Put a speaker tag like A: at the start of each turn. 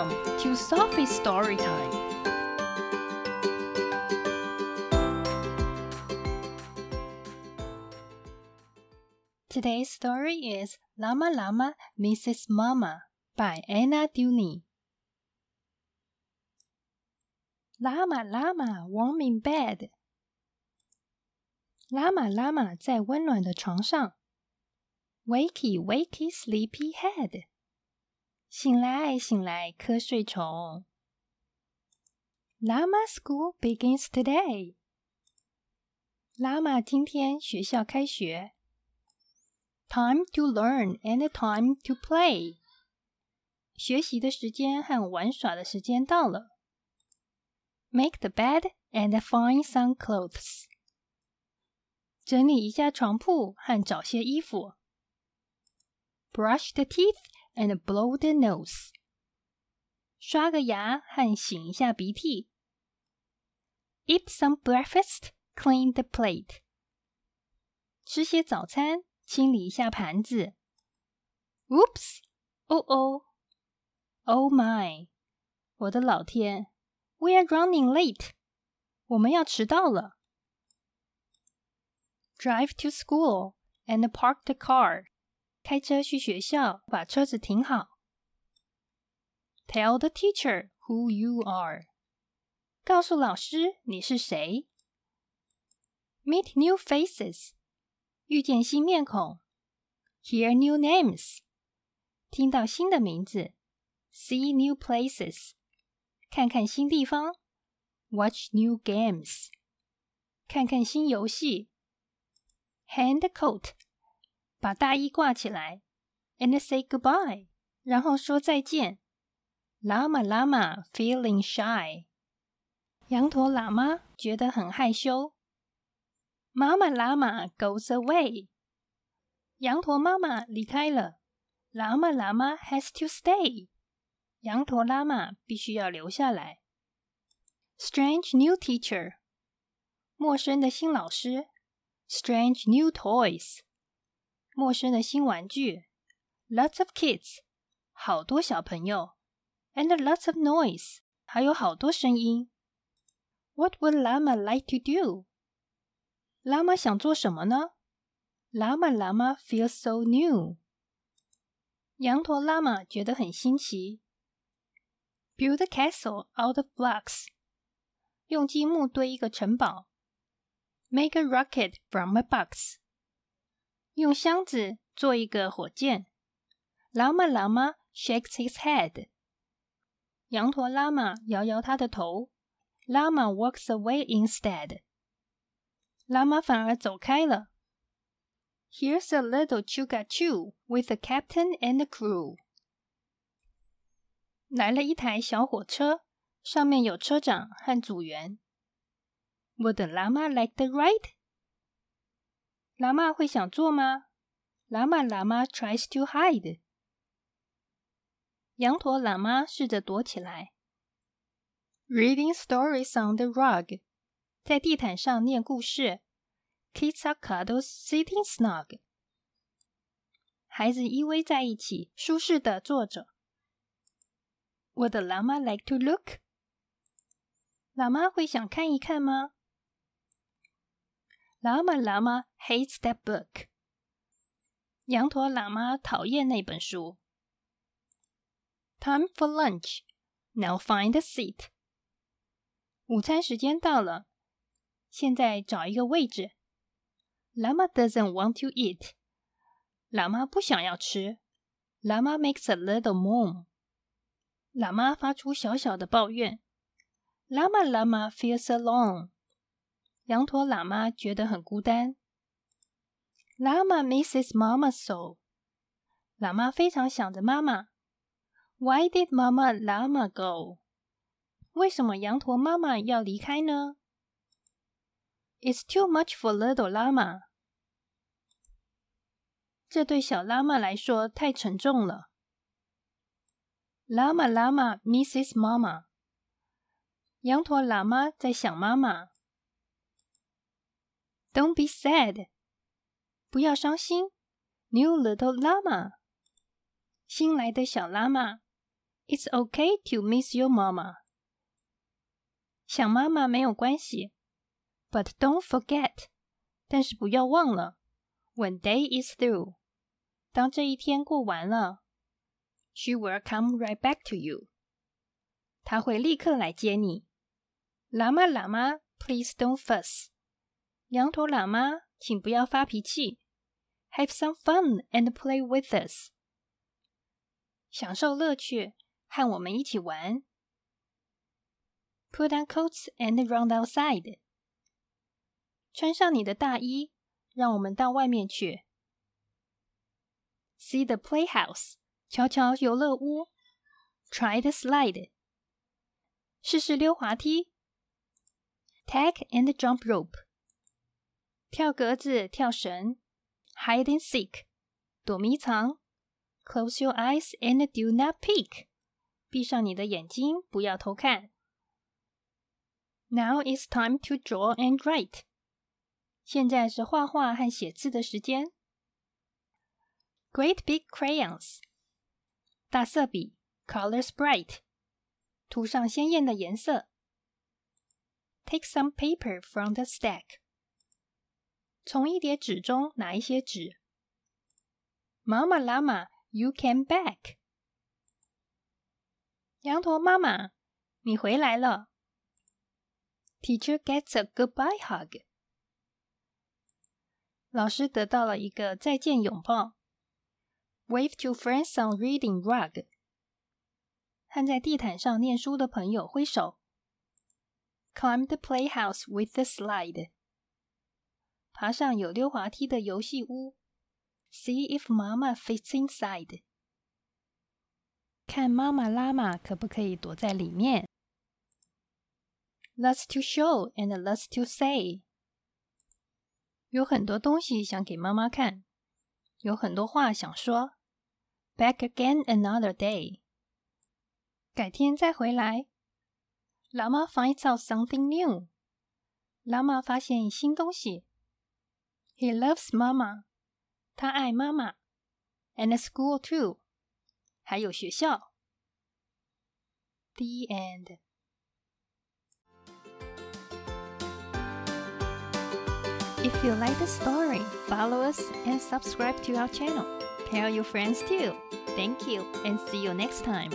A: Welcome to Sophie's Story Time. Today's story is Llama Llama Misses Mama by Anna Dewdney. Llama Llama warm in bed. Llama Llama 在温暖的床上。Wakey, wakey, sleepy head. 醒来，醒来，瞌睡虫。Llama School begins today. 拉玛今天学校开学。Time to learn and time to play. 学习的时间和玩耍的时间到了。Make the bed and find some clothes. 整理一下床铺和找些衣服。Brush the teeth and blow the nose。刷个牙和擤一下鼻涕。Eat some breakfast, clean the plate。吃些早餐，清理一下盘子。Oops！哦哦！Oh my！我的老天！We are running late。我们要迟到了。drive to school and park the car. 开车去学校，把车子停好。Tell the teacher who you are. 告诉老师你是谁。Meet new faces. 遇见新面孔。Hear new names. 听到新的名字。See new places. 看看新地方。Watch new games. 看看新游戏。Hang the coat， 把大衣挂起来，and say goodbye，然后说再见。Llama Lama feeling shy，羊驼喇嘛觉得很害羞。Mama Lama goes away，羊驼妈妈离开了。Llama Lama has to stay，羊驼喇嘛必须要留下来。Strange new teacher，陌生的新老师。Strange new toys，陌生的新玩具。Lots of kids，好多小朋友。And lots of noise，还有好多声音。What would Llama like to do？拉玛想做什么呢？Llama Llama feels so new。羊驼拉玛觉得很新奇。Build a castle out of blocks，用积木堆一个城堡。Make a rocket from a box。 用箱子做一个火箭。Lama Lama shakes his head。羊驼拉玛摇摇他的头。Lama walks away instead。拉玛反而走开了。Here's a little chugga with the captain and the crew。来了一台小火车，上面有车长和组员。Would the llama like the ride? 喇嘛会想坐吗喇嘛喇嘛 tries to hide. 羊驼喇嘛试着躲起来。Reading stories on the rug. 在地毯上念故事。Kids are cuddled sitting snug. 孩子依偎在一起，舒适的坐着。Would the llama like to look? 喇嘛会想看一看吗 Lama Lama hates that book。羊驼喇嘛讨厌那本书。Time for lunch. Now find a seat. 午餐时间到了，现在找一个位置。Lama doesn't want to eat. 喇嘛不想要吃。Lama makes a little moan. 喇嘛发出小小的抱怨。Lama Lama feels alone. 羊驼喇嘛觉得很孤单。Lama misses Mama so。喇嘛非常想着妈妈。Why did Mama Llama go？为什么羊驼妈妈要离开呢？It's too much for little llama。这对小喇嘛来说太沉重了。Llama Llama misses Mama。羊驼喇嘛在想妈妈。Don't be sad，不要伤心。New little llama，新来的小拉玛。 It's okay to miss your mama. 想妈妈没有关系，but don't forget. 但是不要忘了，when day is through. 当这一天过完了，she will come right back to you. 她会立刻来接你。喇嘛喇嘛，please don't fuss. 羊驼喇嘛，请不要发脾气。Have some fun and play with us. 享受乐趣，和我们一起玩。Put on coats and run outside. 穿上你的大衣，让我们到外面去。See the playhouse. 瞧瞧游乐屋。Try the slide. 试试溜滑梯。Tag and jump rope. 跳格子、跳绳。Hide and seek. 躲迷藏。Close your eyes and do not peek. 闭上你的眼睛，不要偷看。Now it's time to draw and write. 现在是画画和写字的时间。Great big crayons. 大色笔，colors bright. 涂上鲜艳的颜色。Take some paper from the stack. 从一叠纸中拿一些纸。妈妈喇嘛 You came back. 羊驼妈妈，你回来了。Teacher gets a goodbye hug. 老师得到了一个再见拥抱。Wave to friends on reading rug. 和在地毯上念书的朋友挥手。Climb the playhouse with the slide. 爬上有溜滑梯的游戏屋。See if Mama fits inside. 看妈妈拉玛可不可以躲在里面。Lots to show and lots to say. 有很多东西想给妈妈看，有很多话想说。Back again another day. 改天再回来。Lama finds out something new. 拉玛发现新东西。He loves Mama. 他爱妈妈，and school too，还有学校。The end. If you like the story, follow us and subscribe to our channel. Tell your friends too. Thank you and see you next time.